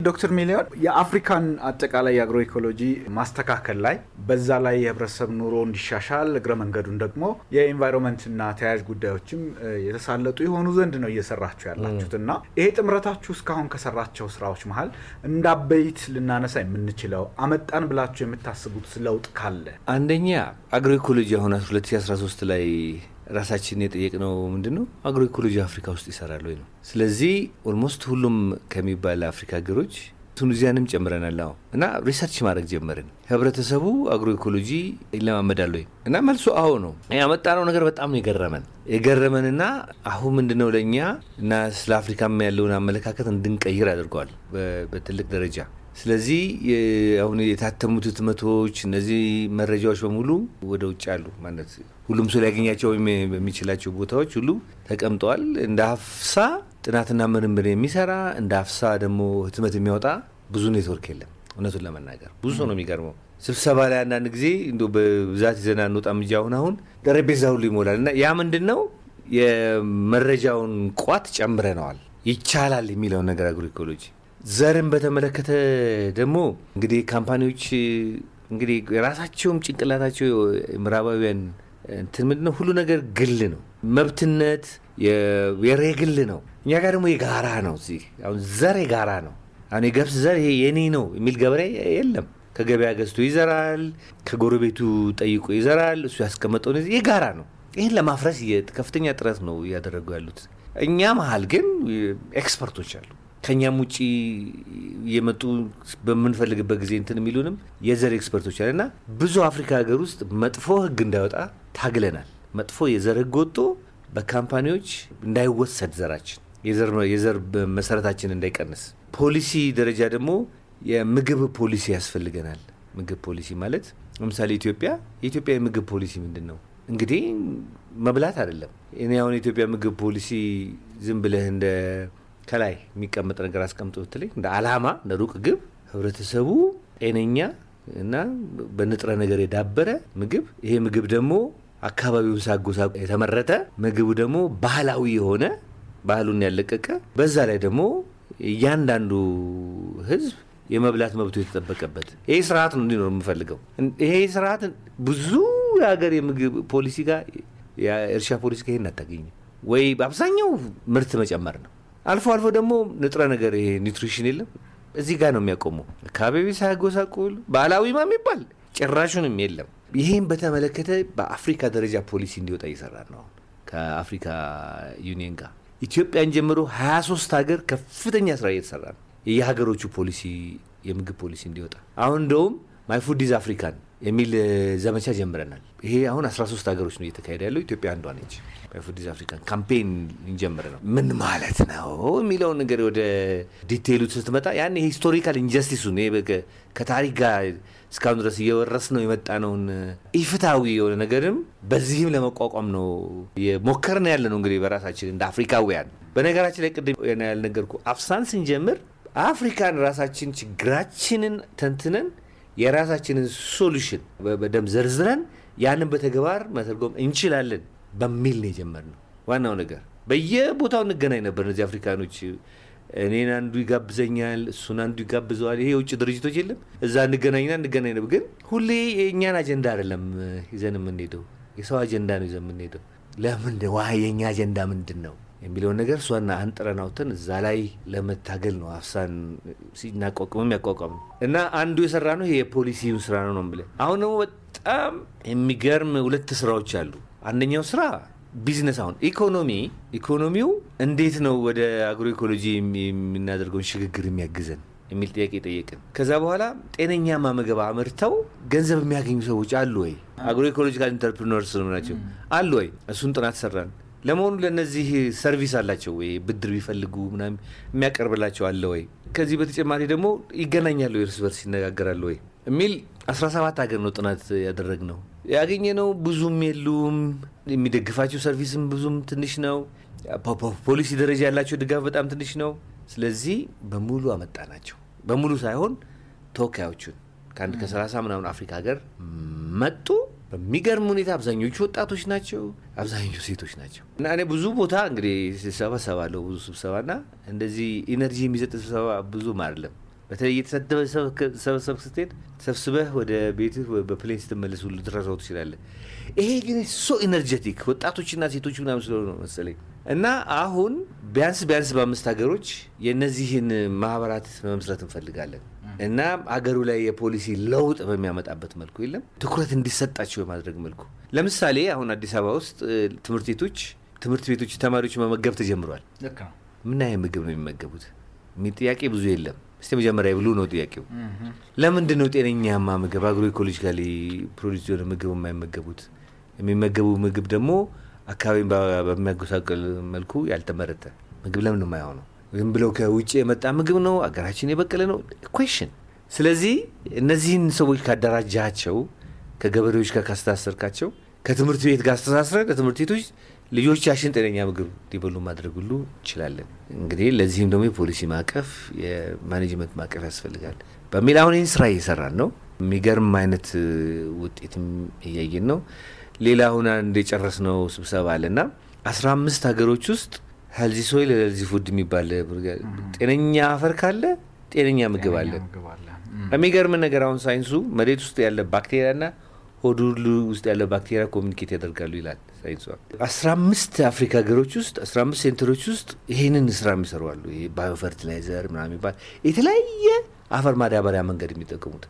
ዶክተር ሚሊዮን የአፍሪካን አጠቃላይ የ agroecology ማስተካከል ላይ በዛ ላይ የህብረተሰብ ኑሮ እንዲሻሻል እግረ መንገዱን ደግሞ የ environment ና ተያያዥ ጉዳዮችም የተሳለጡ የሆኑ ዘንድ ነው እየሰራችሁ ያላችሁት። እና ይሄ ጥምረታችሁ እስካሁን ከሰራቸው ስራዎች መሀል እንደ አበይት ልናነሳ የምንችለው አመጣን ብላችሁ የምታስቡት ለውጥ ካለ? አንደኛ agroecology አሁን 2013 ላይ ራሳችን የጠየቅነው ምንድን ነው agroecology አፍሪካ ውስጥ ይሰራል ወይ ነው። ስለዚህ almost ሁሉም ከሚባል አፍሪካ ሀገሮች ቱኒዚያንም ጨምረናል። አሁ እና research ማድረግ ጀመርን። ህብረተሰቡ agroecology ይለማመዳል ወይ እና መልሶ አዎ ነው። ያመጣነው ነገር በጣም ነው የገረመን የገረመንና አሁን ምንድነው ለእኛ እና ስለ አፍሪካም ያለውን አመለካከት እንድንቀይር አድርገዋል በትልቅ ደረጃ። ስለዚህ አሁን የታተሙት ህትመቶች እነዚህ መረጃዎች በሙሉ ወደ ውጭ አሉ ማለት ሁሉም ሰው ሊያገኛቸው በሚችላቸው ቦታዎች ሁሉ ተቀምጠዋል። እንደ አፍሳ ጥናትና ምርምር የሚሰራ እንደ አፍሳ ደግሞ ህትመት የሚያወጣ ብዙ ኔትወርክ የለም። እውነቱን ለመናገር ብዙ ሰው ነው የሚገርመው። ስብሰባ ላይ አንዳንድ ጊዜ እንደ በብዛት ይዘና እንወጣም እንጂ አሁን አሁን ጠረጴዛ ሁሉ ይሞላል እና ያ ምንድን ነው የመረጃውን ቋት ጨምረነዋል። ይቻላል የሚለውን ነገር አግሮ ዘርን በተመለከተ ደግሞ እንግዲህ company ዎች እንግዲህ የራሳቸውም ጭንቅላታቸው ምዕራባውያን እንትን ምንድን ነው ሁሉ ነገር ግል ነው፣ ባለቤትነት የግል ነው። እኛ ጋር ደግሞ የጋራ ነው። እዚህ አሁን ዘር የጋራ ነው። አሁን የገብስ ዘር ይሄ የኔ ነው የሚል ገበሬ የለም። ከገበያ ገዝቶ ይዘራል፣ ከጎረቤቱ ጠይቆ ይዘራል። እሱ ያስቀመጠው የጋራ ነው። ይህን ለማፍረስ ከፍተኛ ጥረት ነው እያደረጉ ያሉት። እኛ መሀል ግን expert ኦች አሉ ከኛም ውጭ የመጡ በምንፈልግበት ጊዜ እንትን የሚሉንም የዘር expert ኦች አለ እና ብዙ አፍሪካ ሀገር ውስጥ መጥፎ ሕግ እንዳይወጣ ታግለናል። መጥፎ የዘር ሕግ ወጥቶ በ company ዎች እንዳይወሰድ ዘራችን የዘር መሰረታችን እንዳይቀንስ፣ ፖሊሲ ደረጃ ደግሞ የምግብ ፖሊሲ ያስፈልገናል። ምግብ ፖሊሲ ማለት ለምሳሌ ኢትዮጵያ የኢትዮጵያ የምግብ ፖሊሲ ምንድን ነው? እንግዲህ መብላት አይደለም። እኔ አሁን የኢትዮጵያ ምግብ ፖሊሲ ዝም ብለህ እንደ ከላይ የሚቀመጥ ነገር አስቀምጦ ብትለኝ እንደ አላማ እንደ ሩቅ ግብ ህብረተሰቡ ጤነኛ እና በንጥረ ነገር የዳበረ ምግብ ይሄ ምግብ ደግሞ አካባቢውን ሳጎሳ የተመረተ ምግቡ ደግሞ ባህላዊ የሆነ ባህሉን ያለቀቀ በዛ ላይ ደግሞ እያንዳንዱ ህዝብ የመብላት መብቱ የተጠበቀበት ይሄ ስርዓት ነው እንዲኖር የምፈልገው። ይሄ ስርዓት ብዙ የሀገር የምግብ ፖሊሲ ጋር የእርሻ ፖሊሲ ጋር ይሄን አታገኝም ወይ በአብዛኛው ምርት መጨመር ነው። አልፎ አልፎ ደግሞ ንጥረ ነገር ይሄ nutrition የለም። እዚህ ጋር ነው የሚያቆመው። አካባቢ ሳያጎሳቁል ባህላዊማ የሚባል ጭራሹንም የለም። ይህም በተመለከተ በአፍሪካ ደረጃ ፖሊሲ እንዲወጣ እየሰራ ነው። ከአፍሪካ ዩኒየን ጋር ኢትዮጵያን ጀምሮ 23 ሀገር ከፍተኛ ስራ እየተሰራ ነው። የየሀገሮቹ ፖሊሲ የምግብ ፖሊሲ እንዲወጣ አሁን እንደውም my food is African የሚል ዘመቻ ጀምረናል። ይሄ አሁን 13 ሀገሮች ነው እየተካሄደ ያለው። ኢትዮጵያ አንዷ ነች። food African campaign እንጀምር ነው። ምን ማለት ነው የሚለውን ነገር ወደ detail ኡ ስትመጣ ያን historical injustice ኡን ከታሪክ ጋር እስካሁን ድረስ እየወረስነው የመጣነውን ኢፍትሐዊ የሆነ ነገርም በዚህም ለመቋቋም ነው እየሞከርን ያለነው። እንግዲህ በራሳችን እንደ አፍሪካውያን በነገራችን ላይ ቅድም ያልነገርኩ አፍሳን ስንጀምር African ራሳችን ችግራችንን ተንትነን የራሳችንን solution በደንብ ዘርዝረን ያንን በተግባር መተርጎም እንችላለን በሚል ነው የጀመርነው። ዋናው ነገር በየቦታው እንገናኝ ነበር። እነዚህ African ኦች እኔን አንዱ ይጋብዘኛል፣ እሱን አንዱ ይጋብዘዋል። ይሄ የውጭ ድርጅቶች የለም እዛ እንገናኝና እንገናኝ ነበር። ግን ሁሌ የእኛን አጀንዳ አይደለም ይዘን የምንሄደው፣ የሰው አጀንዳ ነው ይዘን የምንሄደው። ለምን ዋ የእኛ አጀንዳ ምንድን ነው የሚለውን ነገር እሷና አንጥረን አውጥተን እዛ ላይ ለመታገል ነው አፍሳን ሲናቋቁምም ያቋቋም ነው እና አንዱ የሰራ ነው የፖሊሲውን ስራ ነው ነው የምልህ። አሁን ደግሞ በጣም የሚገርም ሁለት ስራዎች አሉ። አንደኛው ስራ ቢዝነስ አሁን ኢኮኖሚ ኢኮኖሚው እንዴት ነው ወደ agroecology የምናደርገውን ሽግግር የሚያግዘን የሚል ጥያቄ ጠየቅን። ከዛ በኋላ ጤነኛ ማመገብ አምርተው ገንዘብ የሚያገኙ ሰዎች አሉ ወይ? agroecological entrepreneurs ናቸው አሉ ወይ? እሱን ጥናት ሰራን። ለመሆኑ ለእነዚህ service አላቸው ወይ? ብድር ቢፈልጉ ምናምን የሚያቀርብላቸው አለ ወይ? ከዚህ በተጨማሪ ደግሞ ይገናኛሉ፣ እርስ በርስ ይነጋገራሉ ወይ የሚል 17 ሀገር ነው ጥናት ያደረግነው። ያገኘነው ብዙም የሉም። የሚደግፋቸው service ም ብዙም ትንሽ ነው። ፖሊሲ ደረጃ ያላቸው ድጋፍ በጣም ትንሽ ነው። ስለዚህ በሙሉ አመጣናቸው። በሙሉ ሳይሆን ተወካዮቹን ከአንድ ከሰላሳ ምናምን አፍሪካ ሀገር መጡ። በሚገርም ሁኔታ አብዛኞቹ ወጣቶች ናቸው፣ አብዛኞቹ ሴቶች ናቸው። እና እኔ ብዙ ቦታ እንግዲህ እሰበሰባለሁ ብዙ ስብሰባ እና እንደዚህ energy የሚሰጥ ስብሰባ ብዙም አይደለም። በተለይ እየተሰበሰብ ስትሄድ ሰብስበህ ወደ ቤትህ በ plane ስትመለስ ሁሉ ትረሳው ትችላለህ። ይሄ ግን so energetic ወጣቶችና ሴቶች ምናምን ስለሆነ መሰለኝ እና አሁን ቢያንስ ቢያንስ በአምስት ሀገሮች የእነዚህን ማህበራት መመስረት እንፈልጋለን እና ሀገሩ ላይ የፖሊሲ ለውጥ በሚያመጣበት መልኩ የለም ትኩረት እንዲሰጣቸው የማድረግ መልኩ ለምሳሌ አሁን አዲስ አበባ ውስጥ ትምህርት ቤቶች ትምህርት ቤቶች ተማሪዎች መመገብ ተጀምሯል። ምን አይነት ምግብ ነው የሚመገቡት ጥያቄ ብዙ የለም። እስቲ መጀመሪያ ብሉ ነው ጥያቄው። ለምንድን ነው ጤነኛማ ምግብ agroecologically produced የሆነ ምግብ የማይመገቡት? የሚመገቡ ምግብ ደግሞ አካባቢን በሚያጎሳቅል መልኩ ያልተመረተ ምግብ ለምን የማይሆነው? ዝም ብለው ከውጭ የመጣ ምግብ ነው አገራችን የበቀለ ነው question። ስለዚህ እነዚህን ሰዎች ካደራጃቸው፣ ከገበሬዎች ጋር ካስተሳሰርካቸው፣ ከትምህርት ቤት ጋር አስተሳስረን ለትምህርት ቤቶች ልጆቻችን ጤነኛ ምግብ እንዲበሉ ማድረግ ሁሉ እንችላለን። እንግዲህ ለዚህም ደግሞ የፖሊሲ ማዕቀፍ የ management ማዕቀፍ ያስፈልጋል በሚል አሁን ይህን ስራ እየሰራን ነው። የሚገርም አይነት ውጤትም እያየን ነው። ሌላ አሁን አንድ የጨረስነው ስብሰባ አለና አስራ አምስት ሀገሮች ውስጥ healthy soil healthy food የሚባል ጤነኛ አፈር ካለ ጤነኛ ምግብ አለ። የሚገርም ነገር አሁን ሳይንሱ መሬት ውስጥ ያለ ባክቴሪያና ሆድ ሁሉ ውስጥ ያለ ባክቴሪያ communicate ያደርጋሉ ይላል ሳይንሱ። አስራ አምስት አፍሪካ ሀገሮች ውስጥ አስራ አምስት center ኦች ውስጥ ይሄንን ስራ የሚሰሩ አሉ። ይሄ biofertilizer ምናምን የሚባል የተለያየ አፈር ማዳበሪያ መንገድ የሚጠቀሙት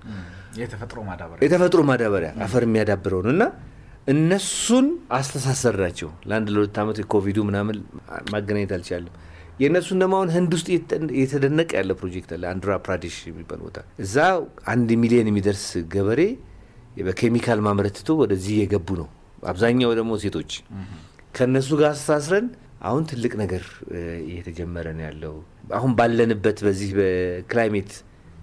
የተፈጥሮ ማዳበሪያ አፈር የሚያዳብረው ነው እና እነሱን አስተሳሰርናቸው። ለአንድ ለሁለት ዓመት የኮቪዱ ምናምን ማገናኘት አልቻለም። የእነሱን ደግሞ አሁን ህንድ ውስጥ የተደነቀ ያለ ፕሮጀክት አለ። አንድራ ፕራዴሽ የሚባል ቦታ እዛ አንድ ሚሊዮን የሚደርስ ገበሬ በኬሚካል ማምረት ትቶ ወደዚህ የገቡ ነው። አብዛኛው ደግሞ ሴቶች ከእነሱ ጋር አስተሳስረን አሁን ትልቅ ነገር እየተጀመረ ነው ያለው። አሁን ባለንበት በዚህ በ climate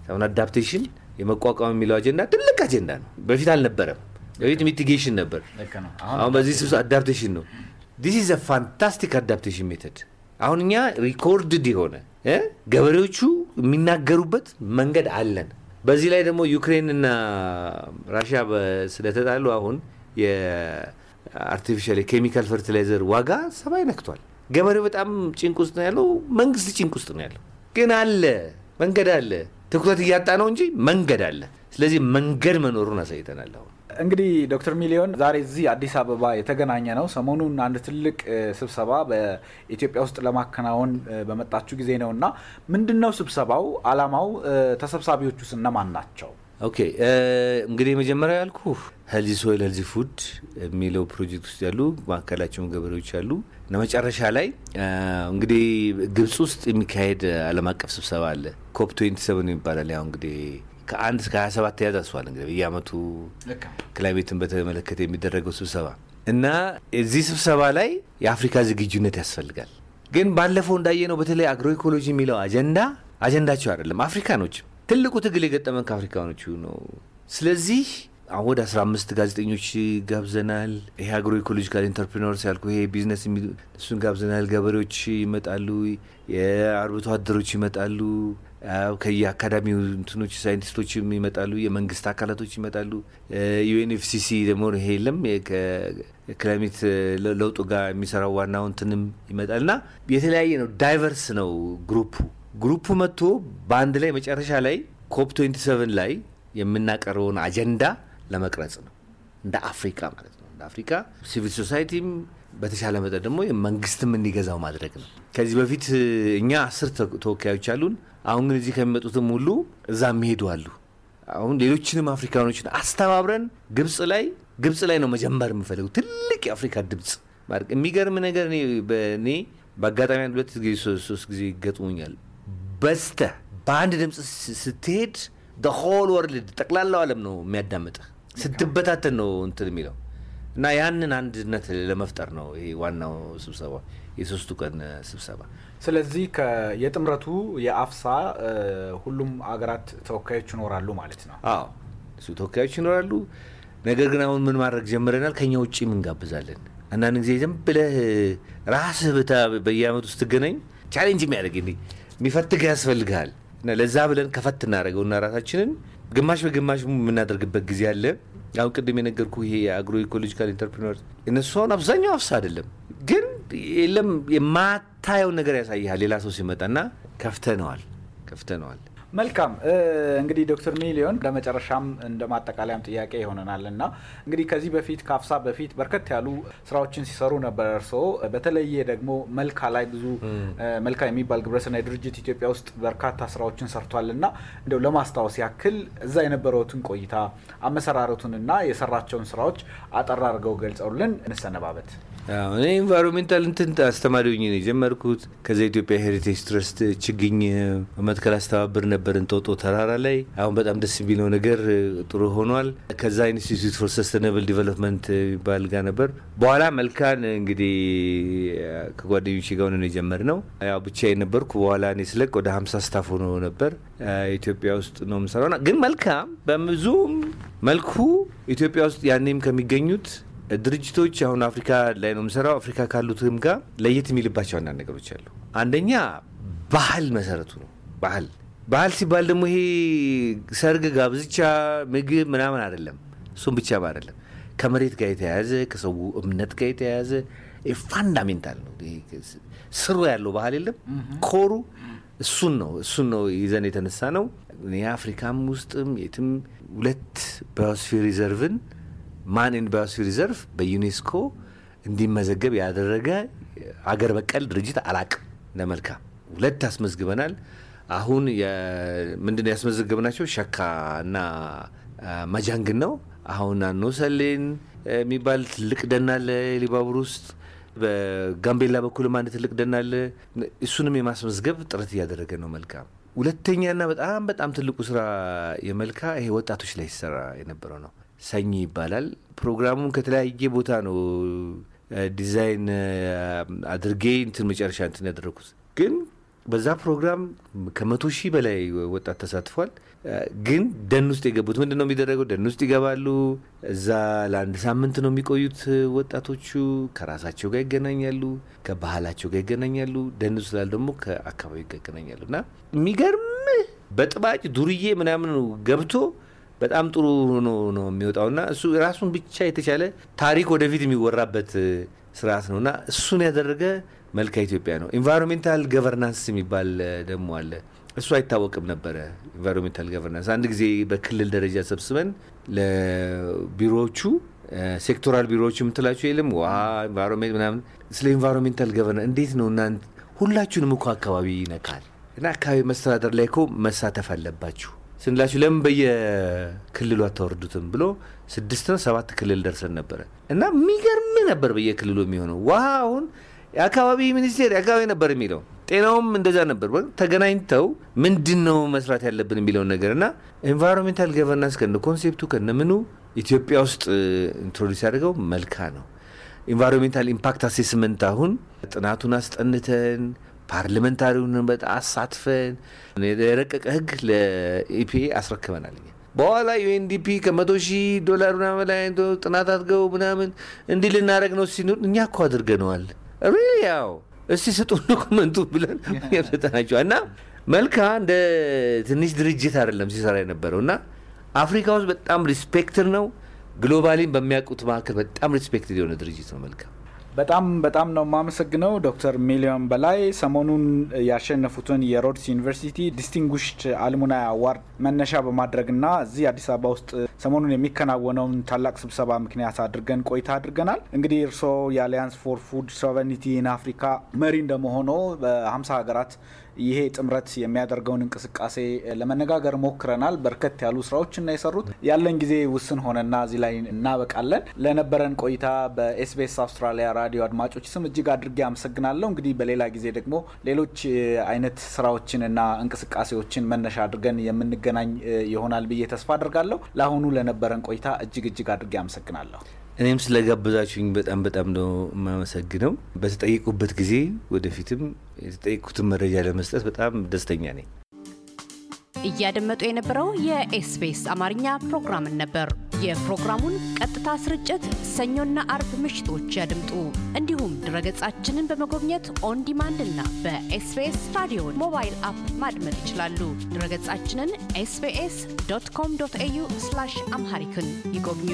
አሁን adaptation የመቋቋም የሚለው አጀንዳ ትልቅ አጀንዳ ነው። በፊት አልነበረም። በፊት mitigation ነበር። አሁን በዚህ ስብሰ adaptation ነው። this is fantastic adaptation method። አሁን እኛ recorded የሆነ ገበሬዎቹ የሚናገሩበት መንገድ አለን። በዚህ ላይ ደግሞ ዩክሬንና ራሽያ ስለተጣሉ አሁን የ artificial የኬሚካል fertilizer ዋጋ ሰማይ ነክቷል። ገበሬው በጣም ጭንቅ ውስጥ ነው ያለው። መንግስት ጭንቅ ውስጥ ነው ያለው። ግን አለ መንገድ አለ። ትኩረት እያጣ ነው እንጂ መንገድ አለ። ስለዚህ መንገድ መኖሩን አሳይተናል። አሁን እንግዲህ ዶክተር ሚሊዮን ዛሬ እዚህ አዲስ አበባ የተገናኘ ነው። ሰሞኑን አንድ ትልቅ ስብሰባ በኢትዮጵያ ውስጥ ለማከናወን በመጣችሁ ጊዜ ነው እና ምንድን ነው ስብሰባው? አላማው፣ ተሰብሳቢዎቹስ እነማን ናቸው? okay እንግዲህ የመጀመሪያ ያልኩ healthy soil healthy food የሚለው ፕሮጀክት ውስጥ ያሉ ማዕከላቸውን ገበሬዎች አሉ እና ላይ እንግዲህ ግብጽ ውስጥ የሚካሄድ ዓለም አቀፍ ስብሰባ አለ COP 27 ይባላል። ያው እንግዲህ ከአንድ እስከ 27 ተያዝ አስዋል እንግዲህ በየአመቱ climate ን በተመለከተ የሚደረገው ስብሰባ እና እዚህ ስብሰባ ላይ የአፍሪካ ዝግጁነት ያስፈልጋል። ግን ባለፈው እንዳየነው በተለይ agroecology የሚለው አጀንዳ አጀንዳቸው አይደለም። አፍሪካኖች ትልቁ ትግል የገጠመን ከአፍሪካኖቹ ነው። ስለዚህ አሁን ወደ 15 ጋዜጠኞች ጋብዘናል። ይሄ agroecological entrepreneurs ያልኩ ይሄ ቢዝነስ እሱን ጋብዘናል። ገበሬዎች ይመጣሉ፣ የአርብቶ አደሮች ይመጣሉ፣ ከየአካዳሚው እንትኖች ሳይንቲስቶችም ይመጣሉ፣ የመንግስት አካላቶች ይመጣሉ። UNFCCC ደግሞ ይሄ የለም climate ለውጡ ጋር የሚሰራው ዋናው እንትንም ይመጣል እና የተለያየ ነው። diverse ነው group ኡ group ኡ መጥቶ በአንድ ላይ መጨረሻ ላይ COP 27 ላይ የምናቀርበውን አጀንዳ ለመቅረጽ ነው። እንደ አፍሪካ ማለት ነው። እንደ አፍሪካ civil society ም በተሻለ መጠን ደግሞ መንግስትም እንዲገዛው ማድረግ ነው። ከዚህ በፊት እኛ አስር ተወካዮች አሉን። አሁን ግን እዚህ ከሚመጡትም ሁሉ እዛ የሚሄዱ አሉ። አሁን ሌሎችንም አፍሪካኖችን አስተባብረን ግብጽ ላይ ግብጽ ላይ ነው መጀመር የምፈልገው ትልቅ የአፍሪካ ድምፅ ማድረግ። የሚገርም ነገር እኔ በአጋጣሚ አንድ ሁለት ጊዜ ሶስት ጊዜ ይገጥሙኛል። በስተ በአንድ ድምፅ ስትሄድ whole world ጠቅላላው ዓለም ነው የሚያዳምጥህ። ስትበታተን ነው እንትን የሚለው እና ያንን አንድነት ለመፍጠር ነው ይሄ ዋናው ስብሰባ፣ የሶስቱ ቀን ስብሰባ። ስለዚህ የጥምረቱ የአፍሳ ሁሉም አገራት ተወካዮች ይኖራሉ ማለት ነው። አዎ እሱ ተወካዮች ይኖራሉ። ነገር ግን አሁን ምን ማድረግ ጀምረናል? ከኛ ውጭ እንጋብዛለን። አንዳንድ ጊዜ ዝም ብለህ ራስህ ብታ በየአመቱ ስትገናኝ challenge የሚያደርግ የሚፈትግ ያስፈልግሃል ለዛ ብለን ከፈት እናደርገውና ራሳችንን ግማሽ በግማሽ የምናደርግበት ጊዜ አለ። አሁን ቅድም የነገርኩ ይሄ የ agroecological entrepreneur እነሱ አሁን አብዛኛው አፍሳ አይደለም፣ ግን የለም የማታየውን ነገር ያሳይሃል ሌላ ሰው ሲመጣና ከፍተነዋል ከፍተነዋል። መልካም እንግዲህ ዶክተር ሚሊዮን ለመጨረሻም እንደ ማጠቃለያም ጥያቄ ይሆነናል እና እንግዲህ ከዚህ በፊት ከአፍሳ በፊት በርከት ያሉ ስራዎችን ሲሰሩ ነበር። እርስዎ በተለየ ደግሞ መልካ ላይ ብዙ መልካ የሚባል ግብረሰናይ ድርጅት ኢትዮጵያ ውስጥ በርካታ ስራዎችን ሰርቷል እና እንደው ለማስታወስ ያክል እዛ የነበረውትን ቆይታ አመሰራረቱንና የሰራቸውን ስራዎች አጠር አድርገው ገልጸውልን እንሰነባበት። እኔ environmental እንትን አስተማሪ ሆኜ ነው የጀመርኩት። ከዛ ኢትዮጵያ Heritage Trust ችግኝ በመትከል አስተባብር ነበር እንጦጦ ተራራ ላይ። አሁን በጣም ደስ የሚለው ነገር ጥሩ ሆኗል። ከዛ Institute for Sustainable Development የሚባል ጋር ነበር። በኋላ መልካን እንግዲህ ከጓደኞች ጋር ሆነን የጀመርነው ያው ብቻዬን ነበርኩ። በኋላ እኔ ስለቅ ወደ ሀምሳ staff ሆኖ ነበር ኢትዮጵያ ውስጥ ነው የምሰራው። ግን መልካም በብዙም መልኩ ኢትዮጵያ ውስጥ ያኔም ከሚገኙት ድርጅቶች አሁን አፍሪካ ላይ ነው የምሰራው። አፍሪካ ካሉትም ጋር ለየት የሚልባቸው አንዳንድ ነገሮች አሉ። አንደኛ ባህል መሰረቱ ነው። ባህል ባህል ሲባል ደግሞ ይሄ ሰርግ፣ ጋብቻ፣ ምግብ ምናምን አይደለም። እሱም ብቻም አይደለም። ከመሬት ጋር የተያያዘ ከሰው እምነት ጋር የተያያዘ fundamental ነው። ስሩ ያለው ባህል የለም core ኡ እሱን ነው እሱን ነው ይዘን የተነሳ ነው። የአፍሪካም ውስጥም የትም ሁለት biosphere reserve ን ማን biosphere reserve በዩኔስኮ እንዲመዘገብ ያደረገ አገር በቀል ድርጅት አላቅም። ለመልካም ሁለት አስመዝግበናል። አሁን ምንድን ያስመዘገብናቸው ሸካ እና መጃንግን ነው። አሁን አኖሰሌን የሚባል ትልቅ ደን አለ ሊባቡር ውስጥ። በጋምቤላ በኩልም አንድ ትልቅ ደን አለ። እሱንም የማስመዝገብ ጥረት እያደረገ ነው መልካም። ሁለተኛና በጣም በጣም ትልቁ ስራ የመልካ ይሄ ወጣቶች ላይ ሲሰራ የነበረው ነው። ሰኚ ይባላል። ፕሮግራሙን ከተለያየ ቦታ ነው ዲዛይን አድርጌ እንትን መጨረሻ እንትን ያደረኩት ግን በዛ ፕሮግራም ከመቶ ሺህ በላይ ወጣት ተሳትፏል። ግን ደን ውስጥ የገቡት ምንድን ነው የሚደረገው? ደን ውስጥ ይገባሉ። እዛ ለአንድ ሳምንት ነው የሚቆዩት ወጣቶቹ። ከራሳቸው ጋር ይገናኛሉ፣ ከባህላቸው ጋር ይገናኛሉ። ደን ውስጥ ደግሞ ከአካባቢ ጋር ይገናኛሉ እና የሚገርም በጥባጭ ዱርዬ ምናምን ገብቶ በጣም ጥሩ ሆኖ ነው የሚወጣው እና እሱ ራሱን ብቻ የተቻለ ታሪክ ወደፊት የሚወራበት ስርዓት ነው እና እሱን ያደረገ መልካ ኢትዮጵያ ነው። environmental governance የሚባል ደግሞ አለ። እሱ አይታወቅም ነበረ። environmental governance አንድ ጊዜ በክልል ደረጃ ሰብስበን ለቢሮዎቹ sectoral ቢሮዎቹ የምትላቸው የለም ውሃ፣ environment ምናምን ስለ environmental governance እንዴት ነው እናንተ ሁላችሁንም እኮ አካባቢ ይነካል እና አካባቢ መስተዳደር ላይ እኮ መሳተፍ አለባችሁ ስንላችሁ ለምን በየክልሉ አታወርዱትም ብሎ ስድስት ሰባት ክልል ደርሰን ነበረ እና የሚገርም ነበር በየክልሉ የሚሆነው ውሃ አሁን የአካባቢ ሚኒስቴር የአካባቢ ነበር የሚለው ጤናውም እንደዛ ነበር። ተገናኝተው ምንድን ነው መስራት ያለብን የሚለውን ነገር እና environmental governance ከነ concept ኡ ከነ ምኑ ኢትዮጵያ ውስጥ introduce ያደረገው መልካ ነው። environmental impact assessment አሁን ጥናቱን አስጠንተን parliamentary ውን በጣም አሳትፈን የረቀቀ ህግ ለ EPA አስረክበናል። በኋላ UNDP ከመቶ ሺህ ዶላር ምናምን በላይ ጥናት አድርገው ምናምን እንዲህ ልናደርግ ነው ሲኖር እኛ እኮ አድርገነዋል ያው እስቲ ስጡን document ኡ ብለን ሰጠናቸው እና መልካ እንደ ትንሽ ድርጅት አይደለም ሲሰራ የነበረው እና አፍሪካ ውስጥ በጣም respected ነው። globally ን በሚያውቁት መካከል በጣም respected የሆነ ድርጅት ነው መልካ። በጣም በጣም ነው የማመሰግነው ዶክተር ሚሊዮን በላይ ሰሞኑን ያሸነፉትን የሮድስ ዩኒቨርሲቲ distinguished alumni award መነሻ በማድረግና እዚህ አዲስ አበባ ውስጥ ሰሞኑን የሚከናወነውን ታላቅ ስብሰባ ምክንያት አድርገን ቆይታ አድርገናል። እንግዲህ እርስዎ የ Alliance for Food Sovereignty in Africa መሪ እንደመሆኖ በሀምሳ ሀገራት ይሄ ጥምረት የሚያደርገውን እንቅስቃሴ ለመነጋገር ሞክረናል። በርከት ያሉ ስራዎችን የሰሩት ያለን ጊዜ ውስን ሆነና እዚህ ላይ እናበቃለን። ለነበረን ቆይታ በኤስቢኤስ አውስትራሊያ ራዲዮ አድማጮች ስም እጅግ አድርጌ አመሰግናለሁ። እንግዲህ በሌላ ጊዜ ደግሞ ሌሎች አይነት ስራዎችንና እንቅስቃሴዎችን መነሻ አድርገን የምንገናኝ ይሆናል ብዬ ተስፋ አድርጋለሁ። ለአሁኑ ለነበረን ቆይታ እጅግ እጅግ አድርጌ አመሰግናለሁ። እኔም ስለጋበዛችሁኝ በጣም በጣም ነው የማመሰግነው። በተጠየቁበት ጊዜ ወደፊትም የተጠየቁትን መረጃ ለመስጠት በጣም ደስተኛ ነኝ። እያደመጡ የነበረው የኤስቢኤስ አማርኛ ፕሮግራምን ነበር። የፕሮግራሙን ቀጥታ ስርጭት ሰኞና አርብ ምሽቶች ያድምጡ። እንዲሁም ድረገጻችንን በመጎብኘት on demand እና በኤስቢኤስ ራዲዮ ሞባይል app ማድመጥ ይችላሉ። ድረገጻችንን ኤስቢኤስ ዶት ኮም ዶት ኤዩ አምሃሪክን ይጎብኙ።